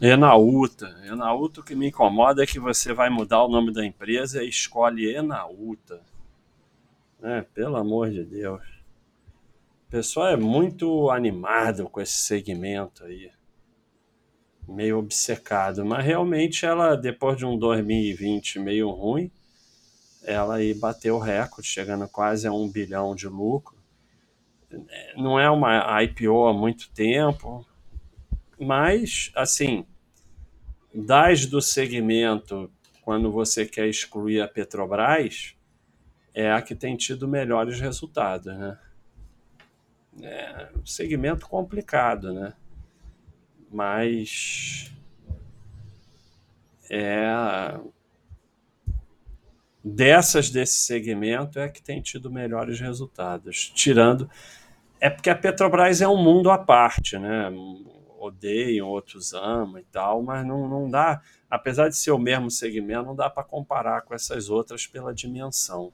Enauta. Enauta, o que me incomoda é que você vai mudar o nome da empresa e escolhe Enauta. É, pelo amor de Deus. O pessoal é muito animado com esse segmento aí. Meio obcecado. Mas realmente ela, depois de um 2020 meio ruim, ela aí bateu o recorde, chegando quase a um bilhão de lucro. Não é uma IPO há muito tempo, mas, assim, das do segmento, quando você quer excluir a Petrobras, é a que tem tido melhores resultados, né? É um segmento complicado, né? Mas é dessas desse segmento é que tem tido melhores resultados, tirando é porque a Petrobras é um mundo à parte, né? Odeiam, outros amam e tal, mas não, não dá, apesar de ser o mesmo segmento, não dá para comparar com essas outras pela dimensão.